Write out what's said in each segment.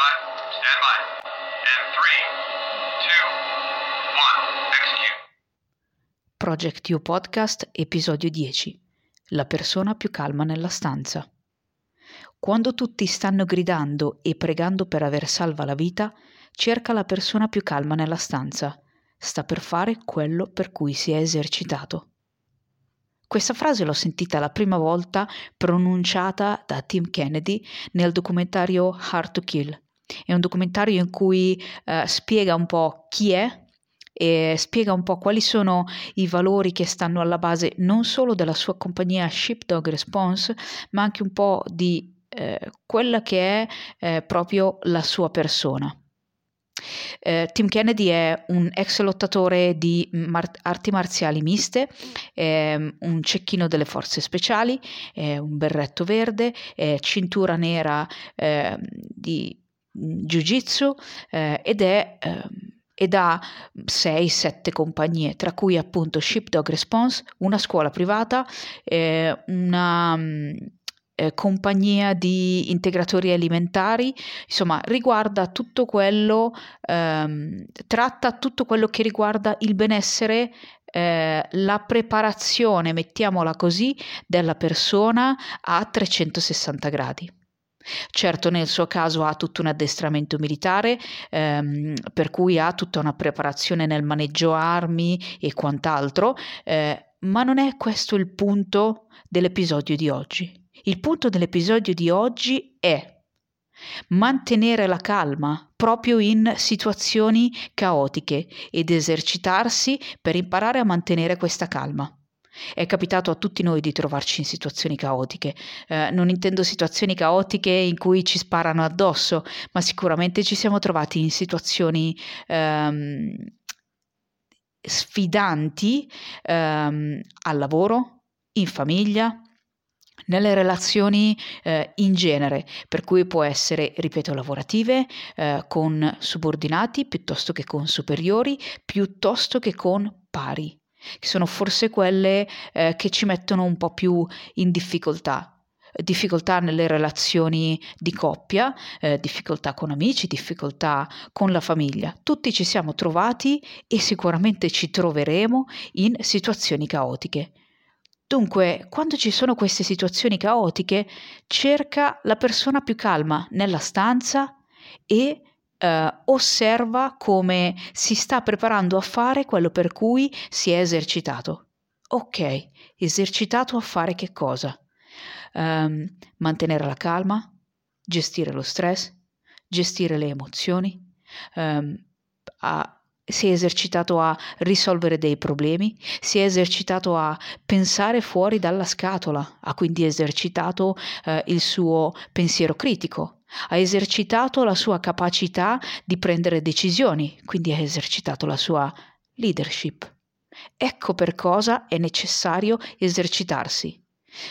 by. Stand by. And three, two, one. Execute. Project You Podcast, episodio 10. La persona più calma nella stanza. Quando tutti stanno gridando e pregando per aver salva la vita, cerca la persona più calma nella stanza. Sta per fare quello per cui si è esercitato. Questa frase l'ho sentita la prima volta pronunciata da Tim Kennedy nel documentario Hard to Kill. È un documentario in cui eh, spiega un po' chi è e spiega un po' quali sono i valori che stanno alla base non solo della sua compagnia Shipdog Response, ma anche un po' di eh, quella che è eh, proprio la sua persona. Eh, Tim Kennedy è un ex lottatore di mar- arti marziali miste, eh, un cecchino delle forze speciali, eh, un berretto verde, cintura nera ehm, di jiu-jitsu eh, ed è ehm, ed ha 6-7 compagnie, tra cui appunto Shipdog Response, una scuola privata, eh, una eh, compagnia di integratori alimentari, insomma riguarda tutto quello, ehm, tratta tutto quello che riguarda il benessere eh, la preparazione, mettiamola così, della persona a 360 gradi. Certo, nel suo caso ha tutto un addestramento militare, ehm, per cui ha tutta una preparazione nel maneggio armi e quant'altro, eh, ma non è questo il punto dell'episodio di oggi. Il punto dell'episodio di oggi è mantenere la calma proprio in situazioni caotiche ed esercitarsi per imparare a mantenere questa calma. È capitato a tutti noi di trovarci in situazioni caotiche. Eh, non intendo situazioni caotiche in cui ci sparano addosso, ma sicuramente ci siamo trovati in situazioni ehm, sfidanti ehm, al lavoro, in famiglia, nelle relazioni eh, in genere, per cui può essere, ripeto, lavorative, eh, con subordinati piuttosto che con superiori, piuttosto che con pari, che sono forse quelle eh, che ci mettono un po' più in difficoltà difficoltà nelle relazioni di coppia, eh, difficoltà con amici, difficoltà con la famiglia. Tutti ci siamo trovati e sicuramente ci troveremo in situazioni caotiche. Dunque, quando ci sono queste situazioni caotiche, cerca la persona più calma nella stanza e eh, osserva come si sta preparando a fare quello per cui si è esercitato. Ok, esercitato a fare che cosa? Um, mantenere la calma, gestire lo stress, gestire le emozioni, um, a si è esercitato a risolvere dei problemi, si è esercitato a pensare fuori dalla scatola, ha quindi esercitato eh, il suo pensiero critico, ha esercitato la sua capacità di prendere decisioni, quindi ha esercitato la sua leadership. Ecco per cosa è necessario esercitarsi.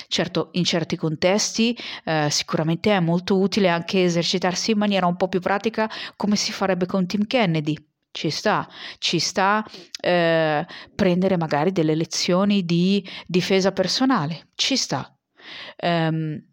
Certo, in certi contesti eh, sicuramente è molto utile anche esercitarsi in maniera un po' più pratica come si farebbe con Tim Kennedy ci sta, ci sta eh, prendere magari delle lezioni di difesa personale, ci sta. Um,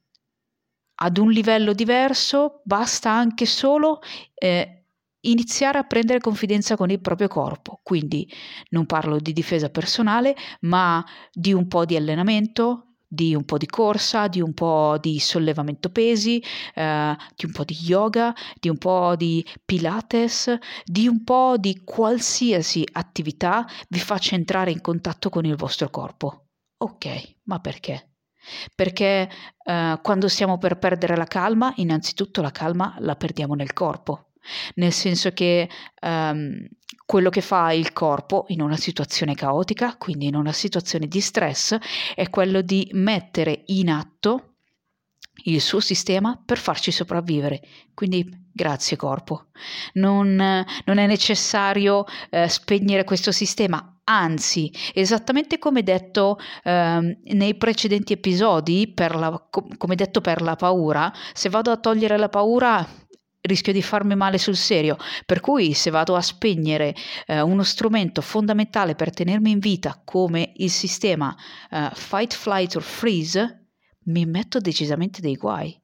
ad un livello diverso basta anche solo eh, iniziare a prendere confidenza con il proprio corpo. Quindi non parlo di difesa personale, ma di un po' di allenamento, di un po' di corsa, di un po' di sollevamento pesi, eh, di un po' di yoga, di un po' di pilates, di un po' di qualsiasi attività vi faccia entrare in contatto con il vostro corpo. Ok, ma perché? Perché eh, quando stiamo per perdere la calma, innanzitutto la calma la perdiamo nel corpo, nel senso che um, quello che fa il corpo in una situazione caotica, quindi in una situazione di stress, è quello di mettere in atto il suo sistema per farci sopravvivere. Quindi grazie corpo. Non, non è necessario eh, spegnere questo sistema, anzi, esattamente come detto eh, nei precedenti episodi, la, come detto per la paura, se vado a togliere la paura rischio di farmi male sul serio. Per cui se vado a spegnere eh, uno strumento fondamentale per tenermi in vita come il sistema eh, fight, flight or freeze, mi metto decisamente dei guai.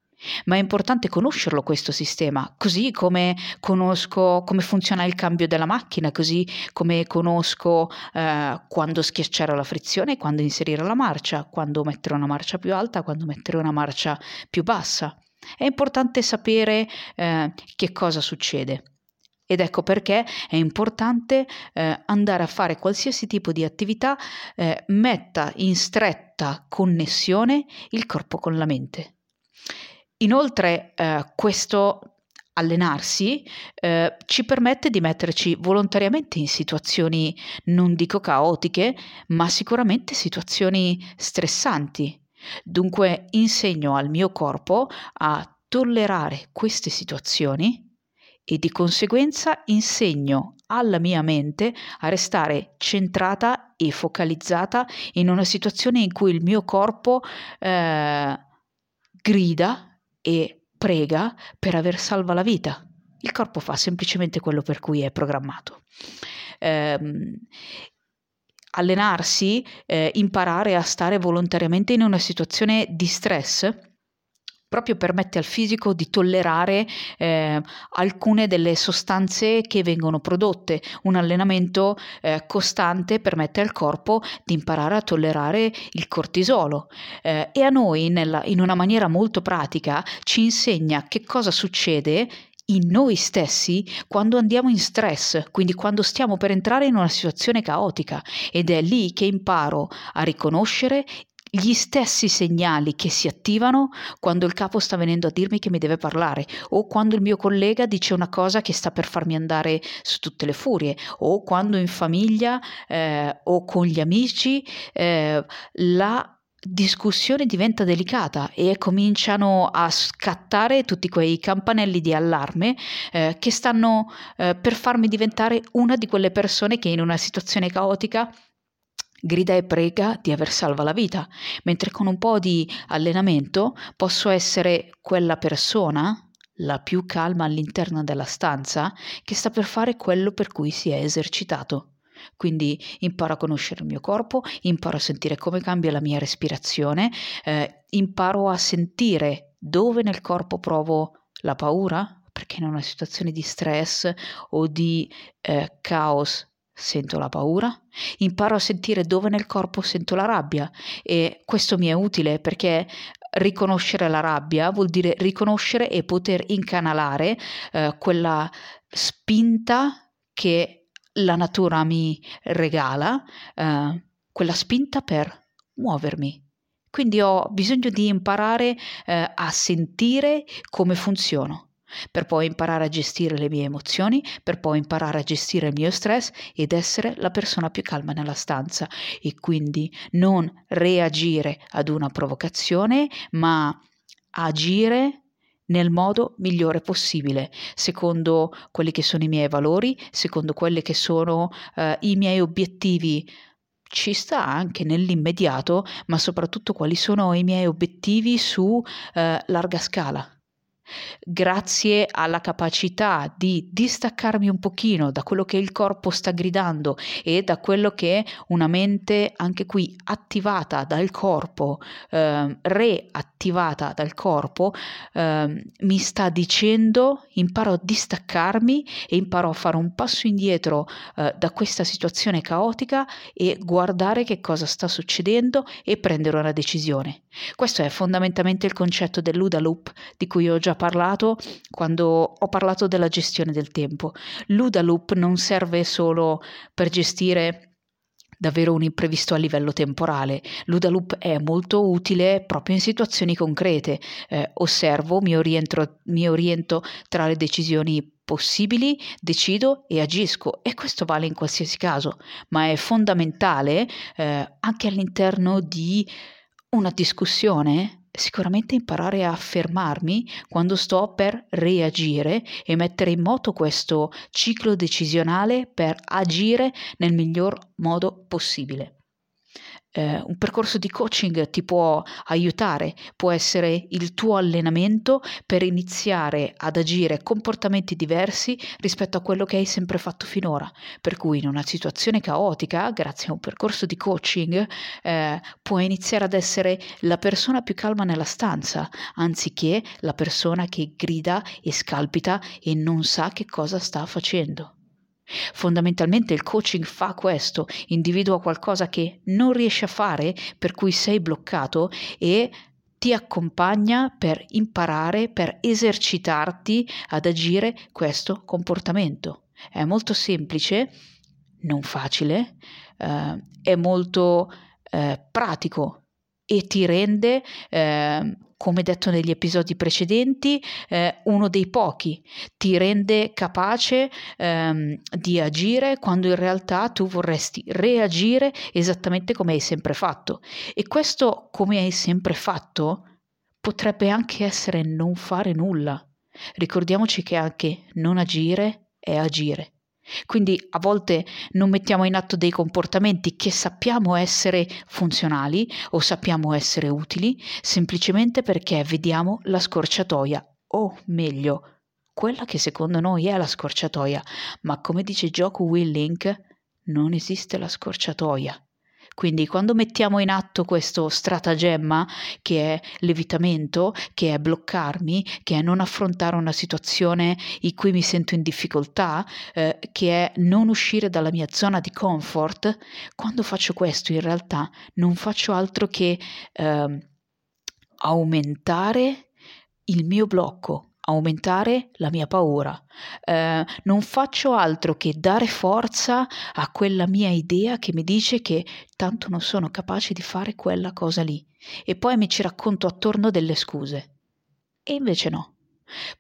Ma è importante conoscerlo questo sistema, così come conosco come funziona il cambio della macchina, così come conosco eh, quando schiacciare la frizione, quando inserire la marcia, quando mettere una marcia più alta, quando mettere una marcia più bassa. È importante sapere eh, che cosa succede. Ed ecco perché è importante eh, andare a fare qualsiasi tipo di attività eh, metta in stretta connessione il corpo con la mente. Inoltre eh, questo allenarsi eh, ci permette di metterci volontariamente in situazioni non dico caotiche, ma sicuramente situazioni stressanti. Dunque insegno al mio corpo a tollerare queste situazioni e di conseguenza insegno alla mia mente a restare centrata e focalizzata in una situazione in cui il mio corpo eh, grida e prega per aver salva la vita. Il corpo fa semplicemente quello per cui è programmato. Eh, allenarsi, eh, imparare a stare volontariamente in una situazione di stress proprio permette al fisico di tollerare eh, alcune delle sostanze che vengono prodotte. Un allenamento eh, costante permette al corpo di imparare a tollerare il cortisolo eh, e a noi nella, in una maniera molto pratica ci insegna che cosa succede in noi stessi quando andiamo in stress, quindi quando stiamo per entrare in una situazione caotica ed è lì che imparo a riconoscere gli stessi segnali che si attivano quando il capo sta venendo a dirmi che mi deve parlare o quando il mio collega dice una cosa che sta per farmi andare su tutte le furie o quando in famiglia eh, o con gli amici eh, la discussione diventa delicata e cominciano a scattare tutti quei campanelli di allarme eh, che stanno eh, per farmi diventare una di quelle persone che in una situazione caotica grida e prega di aver salva la vita, mentre con un po' di allenamento posso essere quella persona, la più calma all'interno della stanza, che sta per fare quello per cui si è esercitato. Quindi imparo a conoscere il mio corpo, imparo a sentire come cambia la mia respirazione, eh, imparo a sentire dove nel corpo provo la paura, perché in una situazione di stress o di eh, caos sento la paura, imparo a sentire dove nel corpo sento la rabbia e questo mi è utile perché riconoscere la rabbia vuol dire riconoscere e poter incanalare eh, quella spinta che la natura mi regala, eh, quella spinta per muovermi. Quindi ho bisogno di imparare eh, a sentire come funziono per poi imparare a gestire le mie emozioni, per poi imparare a gestire il mio stress ed essere la persona più calma nella stanza. E quindi non reagire ad una provocazione, ma agire nel modo migliore possibile, secondo quelli che sono i miei valori, secondo quelli che sono uh, i miei obiettivi. Ci sta anche nell'immediato, ma soprattutto quali sono i miei obiettivi su uh, larga scala grazie alla capacità di distaccarmi un pochino da quello che il corpo sta gridando e da quello che una mente anche qui attivata dal corpo, eh, reattivata dal corpo, eh, mi sta dicendo imparo a distaccarmi e imparo a fare un passo indietro eh, da questa situazione caotica e guardare che cosa sta succedendo e prendere una decisione. Questo è fondamentalmente il concetto dell'UDA loop di cui ho già parlato quando ho parlato della gestione del tempo. L'UDA loop non serve solo per gestire davvero un imprevisto a livello temporale. L'UDA loop è molto utile proprio in situazioni concrete. Eh, osservo, mi oriento, mi oriento tra le decisioni possibili, decido e agisco e questo vale in qualsiasi caso, ma è fondamentale eh, anche all'interno di una discussione, sicuramente imparare a fermarmi quando sto per reagire e mettere in moto questo ciclo decisionale per agire nel miglior modo possibile. Eh, un percorso di coaching ti può aiutare, può essere il tuo allenamento per iniziare ad agire comportamenti diversi rispetto a quello che hai sempre fatto finora. Per cui in una situazione caotica, grazie a un percorso di coaching, eh, puoi iniziare ad essere la persona più calma nella stanza, anziché la persona che grida e scalpita e non sa che cosa sta facendo. Fondamentalmente il coaching fa questo, individua qualcosa che non riesci a fare, per cui sei bloccato e ti accompagna per imparare, per esercitarti ad agire questo comportamento. È molto semplice, non facile, eh, è molto eh, pratico e ti rende eh, come detto negli episodi precedenti, eh, uno dei pochi, ti rende capace ehm, di agire quando in realtà tu vorresti reagire esattamente come hai sempre fatto. E questo come hai sempre fatto potrebbe anche essere non fare nulla. Ricordiamoci che anche non agire è agire. Quindi a volte non mettiamo in atto dei comportamenti che sappiamo essere funzionali o sappiamo essere utili semplicemente perché vediamo la scorciatoia o meglio, quella che secondo noi è la scorciatoia, ma come dice Jocko Willink, non esiste la scorciatoia. Quindi quando mettiamo in atto questo stratagemma che è l'evitamento, che è bloccarmi, che è non affrontare una situazione in cui mi sento in difficoltà, eh, che è non uscire dalla mia zona di comfort, quando faccio questo in realtà non faccio altro che eh, aumentare il mio blocco, aumentare la mia paura. Eh, non faccio altro che dare forza a quella mia idea che mi dice che tanto non sono capace di fare quella cosa lì e poi mi ci racconto attorno delle scuse. E invece no.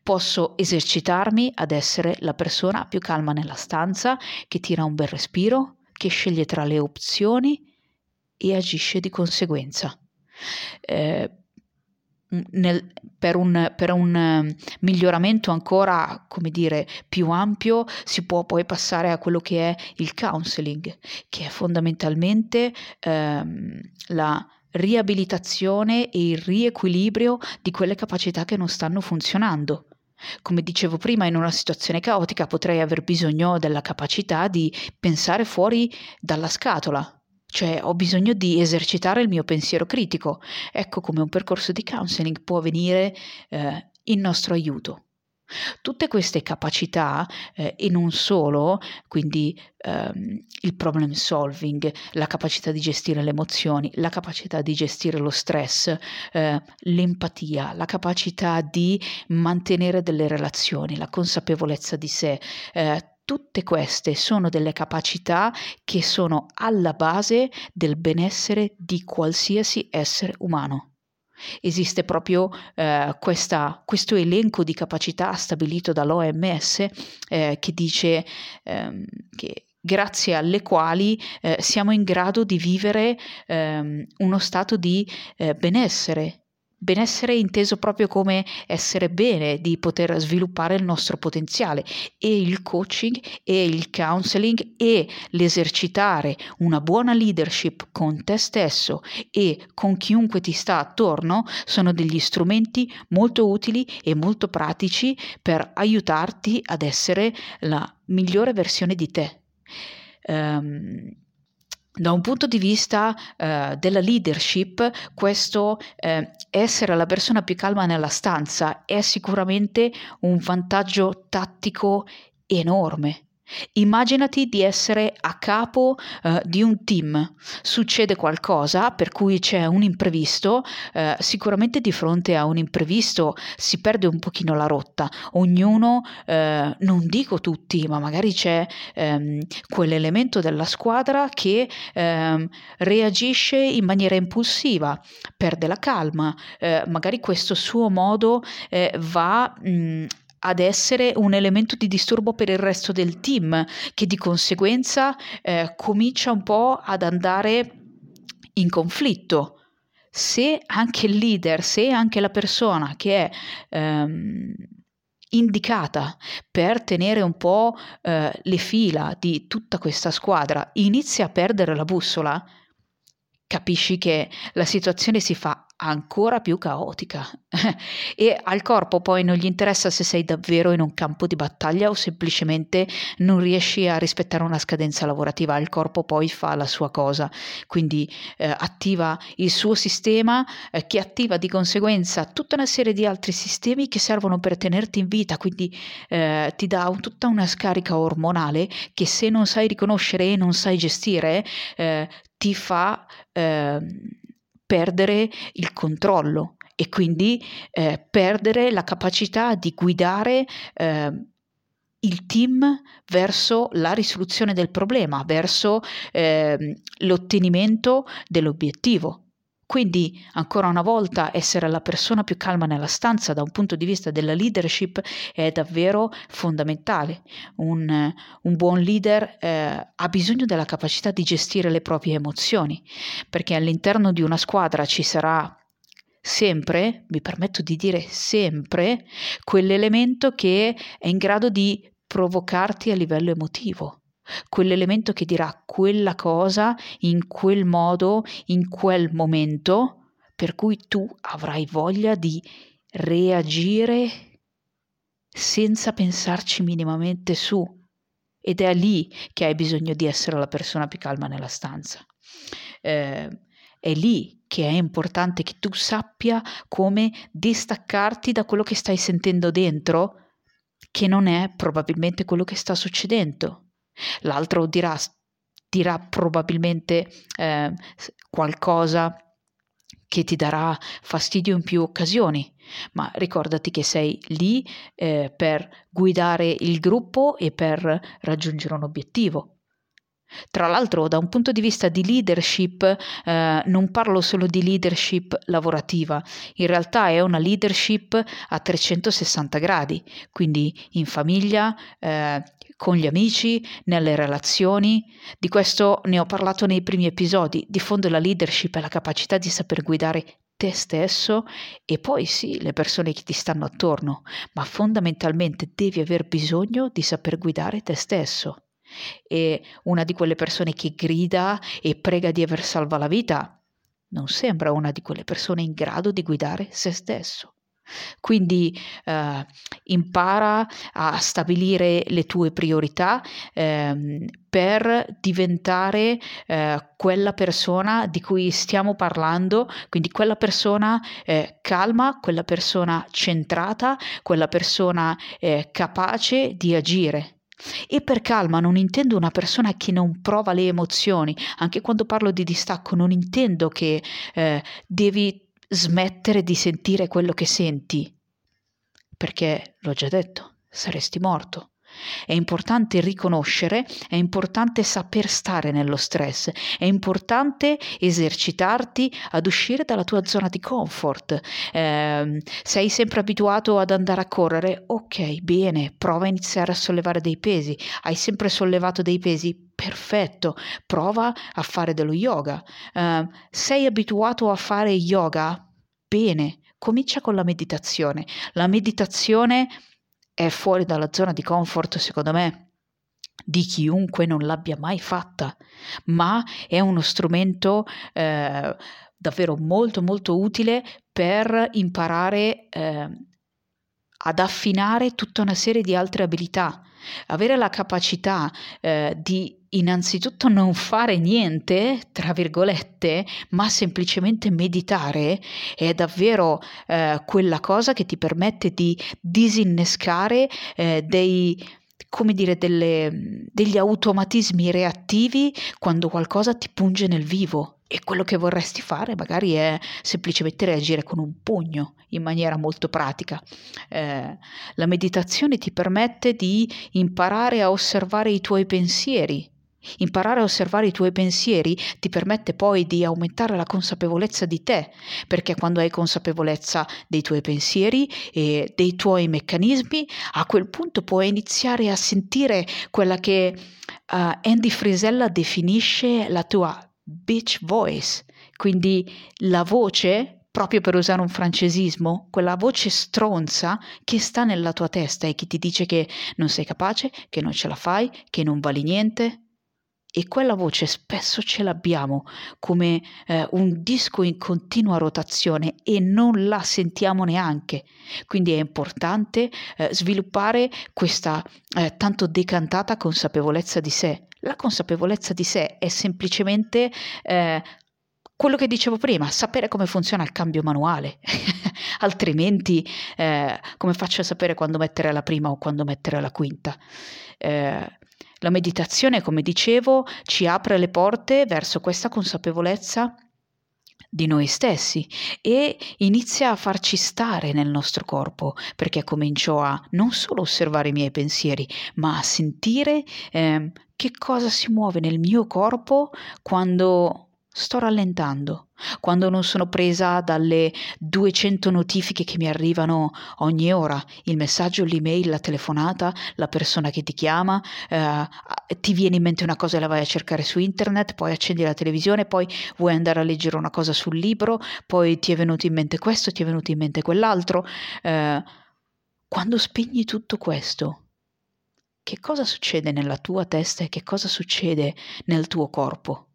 Posso esercitarmi ad essere la persona più calma nella stanza, che tira un bel respiro, che sceglie tra le opzioni e agisce di conseguenza. Eh, nel, per, un, per, un, ehm, miglioramento ancora, come dire, più ampio, si può poi passare a quello che è il counseling, che è fondamentalmente ehm, la riabilitazione e il riequilibrio di quelle capacità che non stanno funzionando. Come dicevo prima, in una situazione caotica potrei aver bisogno della capacità di pensare fuori dalla scatola, cioè ho bisogno di esercitare il mio pensiero critico. Ecco come un percorso di counseling può venire eh, in nostro aiuto. Tutte queste capacità eh, e non solo, quindi ehm, il problem solving, la capacità di gestire le emozioni, la capacità di gestire lo stress, eh, l'empatia, la capacità di mantenere delle relazioni, la consapevolezza di sé, eh, Tutte queste sono delle capacità che sono alla base del benessere di qualsiasi essere umano. Esiste proprio eh, questa, questo elenco di capacità stabilito dall'OMS eh, che dice ehm, che grazie alle quali eh, siamo in grado di vivere ehm, uno stato di eh, benessere benessere inteso proprio come essere bene, di poter sviluppare il nostro potenziale e il coaching e il counseling e l'esercitare una buona leadership con te stesso e con chiunque ti sta attorno sono degli strumenti molto utili e molto pratici per aiutarti ad essere la migliore versione di te. Um, da un punto di vista eh, della leadership, questo eh, essere la persona più calma nella stanza è sicuramente un vantaggio tattico enorme. Immaginati di essere a capo uh, di un team, succede qualcosa per cui c'è un imprevisto, uh, sicuramente di fronte a un imprevisto si perde un pochino la rotta, ognuno, uh, non dico tutti, ma magari c'è um, quell'elemento della squadra che um, reagisce in maniera impulsiva, perde la calma, magari questo suo modo va mh, ad essere un elemento di disturbo per il resto del team, che di conseguenza eh, comincia un po' ad andare in conflitto. Se anche il leader, se anche la persona che è ehm, indicata per tenere un po' eh, le fila di tutta questa squadra inizia a perdere la bussola, capisci che la situazione si fa ancora più caotica. E al corpo poi non gli interessa se sei davvero in un campo di battaglia o semplicemente non riesci a rispettare una scadenza lavorativa, il corpo poi fa la sua cosa, quindi eh, attiva il suo sistema eh, che attiva di conseguenza tutta una serie di altri sistemi che servono per tenerti in vita, quindi eh, ti dà un, tutta una scarica ormonale che se non sai riconoscere e non sai gestire eh, ti fa ehm, perdere il controllo e quindi eh, perdere la capacità di guidare eh, il team verso la risoluzione del problema, verso eh, l'ottenimento dell'obiettivo. Quindi, ancora una volta, essere la persona più calma nella stanza da un punto di vista della leadership è davvero fondamentale. Un, un buon leader eh, ha bisogno della capacità di gestire le proprie emozioni, perché all'interno di una squadra ci sarà sempre, mi permetto di dire sempre, quell'elemento che è in grado di provocarti a livello emotivo quell'elemento che dirà quella cosa in quel modo, in quel momento, per cui tu avrai voglia di reagire senza pensarci minimamente su. Ed è lì che hai bisogno di essere la persona più calma nella stanza. Eh, è lì che è importante che tu sappia come distaccarti da quello che stai sentendo dentro, che non è probabilmente quello che sta succedendo. L'altro dirà, dirà probabilmente eh, qualcosa che ti darà fastidio in più occasioni, ma ricordati che sei lì eh, per guidare il gruppo e per raggiungere un obiettivo. Tra l'altro, da un punto di vista di leadership, eh, non parlo solo di leadership lavorativa, in realtà è una leadership a 360 gradi, quindi in famiglia, eh, con gli amici, nelle relazioni. Di questo ne ho parlato nei primi episodi. Di fondo la leadership è la capacità di saper guidare te stesso e poi sì, le persone che ti stanno attorno, ma fondamentalmente devi aver bisogno di saper guidare te stesso. E una di quelle persone che grida e prega di aver salva la vita non sembra una di quelle persone in grado di guidare se stesso. Quindi eh, impara a stabilire le tue priorità eh, per diventare eh, quella persona di cui stiamo parlando, quindi quella persona eh, calma, quella persona centrata, quella persona eh, capace di agire. E per calma non intendo una persona che non prova le emozioni, anche quando parlo di distacco non intendo che eh, devi smettere di sentire quello che senti, perché l'ho già detto, saresti morto. È importante riconoscere, è importante saper stare nello stress, è importante esercitarti ad uscire dalla tua zona di comfort. Eh, sei sempre abituato ad andare a correre? Ok, bene, prova a iniziare a sollevare dei pesi. Hai sempre sollevato dei pesi? Perfetto, prova a fare dello yoga. Eh, sei abituato a fare yoga? Bene, comincia con la meditazione. La meditazione è fuori dalla zona di comfort, secondo me, di chiunque non l'abbia mai fatta, ma è uno strumento eh, davvero molto molto utile per imparare eh, ad affinare tutta una serie di altre abilità, avere la capacità eh, di innanzitutto non fare niente, tra virgolette, ma semplicemente meditare è davvero eh, quella cosa che ti permette di disinnescare eh, dei, come dire, delle, degli automatismi reattivi quando qualcosa ti punge nel vivo e quello che vorresti fare magari è semplicemente reagire con un pugno in maniera molto pratica. Eh, la meditazione ti permette di imparare a osservare i tuoi pensieri. Imparare a osservare i tuoi pensieri ti permette poi di aumentare la consapevolezza di te, perché quando hai consapevolezza dei tuoi pensieri e dei tuoi meccanismi, a quel punto puoi iniziare a sentire quella che uh, Andy Frisella definisce la tua bitch voice, quindi la voce, proprio per usare un francesismo, quella voce stronza che sta nella tua testa e che ti dice che non sei capace, che non ce la fai, che non vali niente. E quella voce spesso ce l'abbiamo come eh, un disco in continua rotazione e non la sentiamo neanche. Quindi è importante eh, sviluppare questa eh, tanto decantata consapevolezza di sé. La consapevolezza di sé è semplicemente eh, quello che dicevo prima, sapere come funziona il cambio manuale, altrimenti eh, come faccio a sapere quando mettere la prima o quando mettere la quinta? Eh, la meditazione, come dicevo, ci apre le porte verso questa consapevolezza di noi stessi e inizia a farci stare nel nostro corpo perché comincio a non solo osservare i miei pensieri ma a sentire eh, che cosa si muove nel mio corpo quando sto rallentando, quando non sono presa dalle 200 notifiche che mi arrivano ogni ora, il messaggio, l'email, la telefonata, la persona che ti chiama, eh, ti viene in mente una cosa e la vai a cercare su internet, poi accendi la televisione, poi vuoi andare a leggere una cosa sul libro, poi ti è venuto in mente questo, ti è venuto in mente quell'altro. Eh, quando spegni tutto questo, che cosa succede nella tua testa e che cosa succede nel tuo corpo?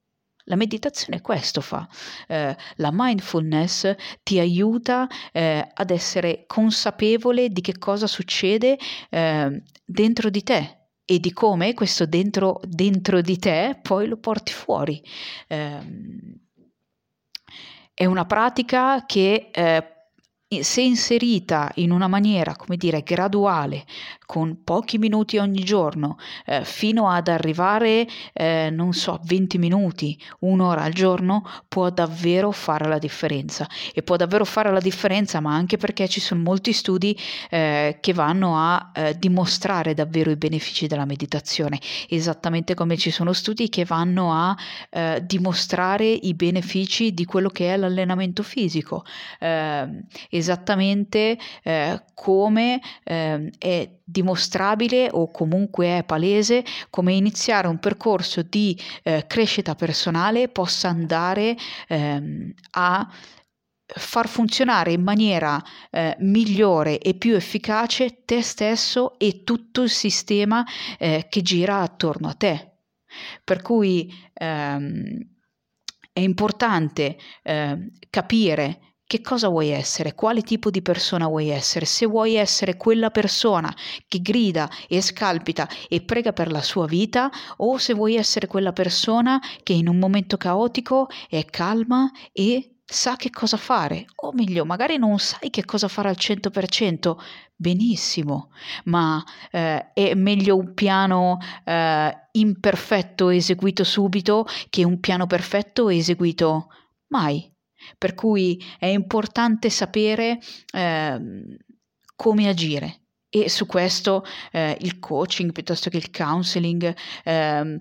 La meditazione questo fa, eh, la mindfulness ti aiuta eh, ad essere consapevole di che cosa succede eh, dentro di te e di come questo dentro, dentro di te poi lo porti fuori. Ehm, è una pratica che eh, se inserita in una maniera, come dire, graduale, con pochi minuti ogni giorno, eh, fino ad arrivare, eh, non so, a 20 minuti, un'ora al giorno, può davvero fare la differenza. E può davvero fare la differenza, ma anche perché ci sono molti studi eh, che vanno a eh, dimostrare davvero i benefici della meditazione, esattamente come ci sono studi che vanno a eh, dimostrare i benefici di quello che è l'allenamento fisico ehm, esattamente eh, come eh, è dimostrabile o comunque è palese come iniziare un percorso di eh, crescita personale possa andare ehm, a far funzionare in maniera eh, migliore e più efficace te stesso e tutto il sistema eh, che gira attorno a te. Per cui ehm, è importante eh, capire che cosa vuoi essere? Quale tipo di persona vuoi essere? Se vuoi essere quella persona che grida e scalpita e prega per la sua vita o se vuoi essere quella persona che in un momento caotico è calma e sa che cosa fare, o meglio, magari non sai che cosa fare al 100%, benissimo, ma eh, è meglio un piano eh, imperfetto eseguito subito che un piano perfetto eseguito mai. Per cui è importante sapere eh, come agire. E su questo eh, il coaching piuttosto che il counseling eh,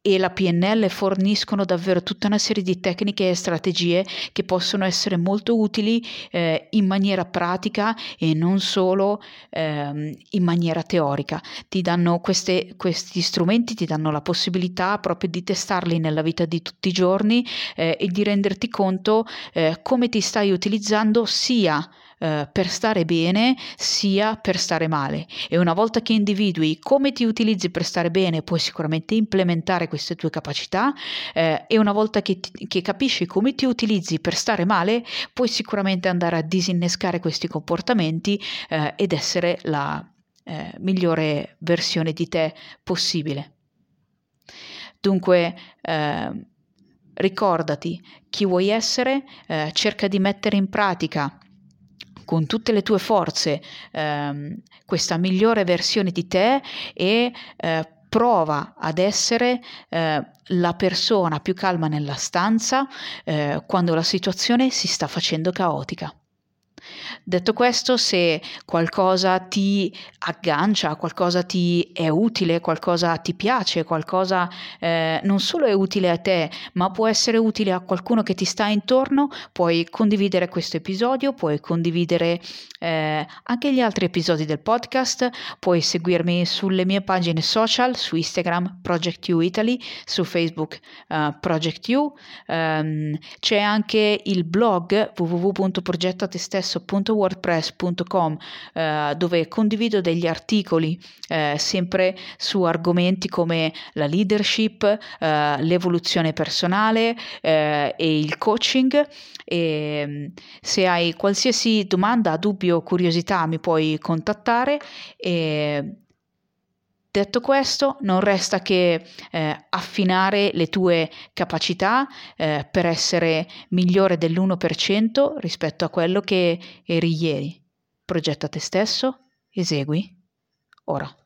e la PNL forniscono davvero tutta una serie di tecniche e strategie che possono essere molto utili eh, in maniera pratica e non solo eh, in maniera teorica. Ti danno queste, questi strumenti, ti danno la possibilità proprio di testarli nella vita di tutti i giorni eh, e di renderti conto eh, come ti stai utilizzando sia eh, per stare bene sia per stare male e una volta che individui come ti utilizzi per stare bene puoi sicuramente implementare queste tue capacità eh, e una volta che, ti, che capisci come ti utilizzi per stare male puoi sicuramente andare a disinnescare questi comportamenti eh, ed essere la eh, migliore versione di te possibile. Dunque, eh, ricordati chi vuoi essere, eh, cerca di mettere in pratica con tutte le tue forze ehm, questa migliore versione di te e eh, prova ad essere eh, la persona più calma nella stanza eh, quando la situazione si sta facendo caotica. Detto questo, se qualcosa ti aggancia, qualcosa ti è utile, qualcosa ti piace, qualcosa eh, non solo è utile a te, ma può essere utile a qualcuno che ti sta intorno, puoi condividere questo episodio, puoi condividere eh, anche gli altri episodi del podcast, puoi seguirmi sulle mie pagine social, su Instagram Project You Italy, su Facebook uh, Project You, um, c'è anche il blog www.progettatestesso progettotestesso.wordpress.com eh, dove condivido degli articoli eh, sempre su argomenti come la leadership, eh, l'evoluzione personale eh, e il coaching. E mm, se hai qualsiasi domanda, dubbio o curiosità mi puoi contattare e Detto questo, non resta che eh, affinare le tue capacità eh, per essere migliore dell'1% rispetto a quello che eri ieri. Progetta te stesso, esegui ora.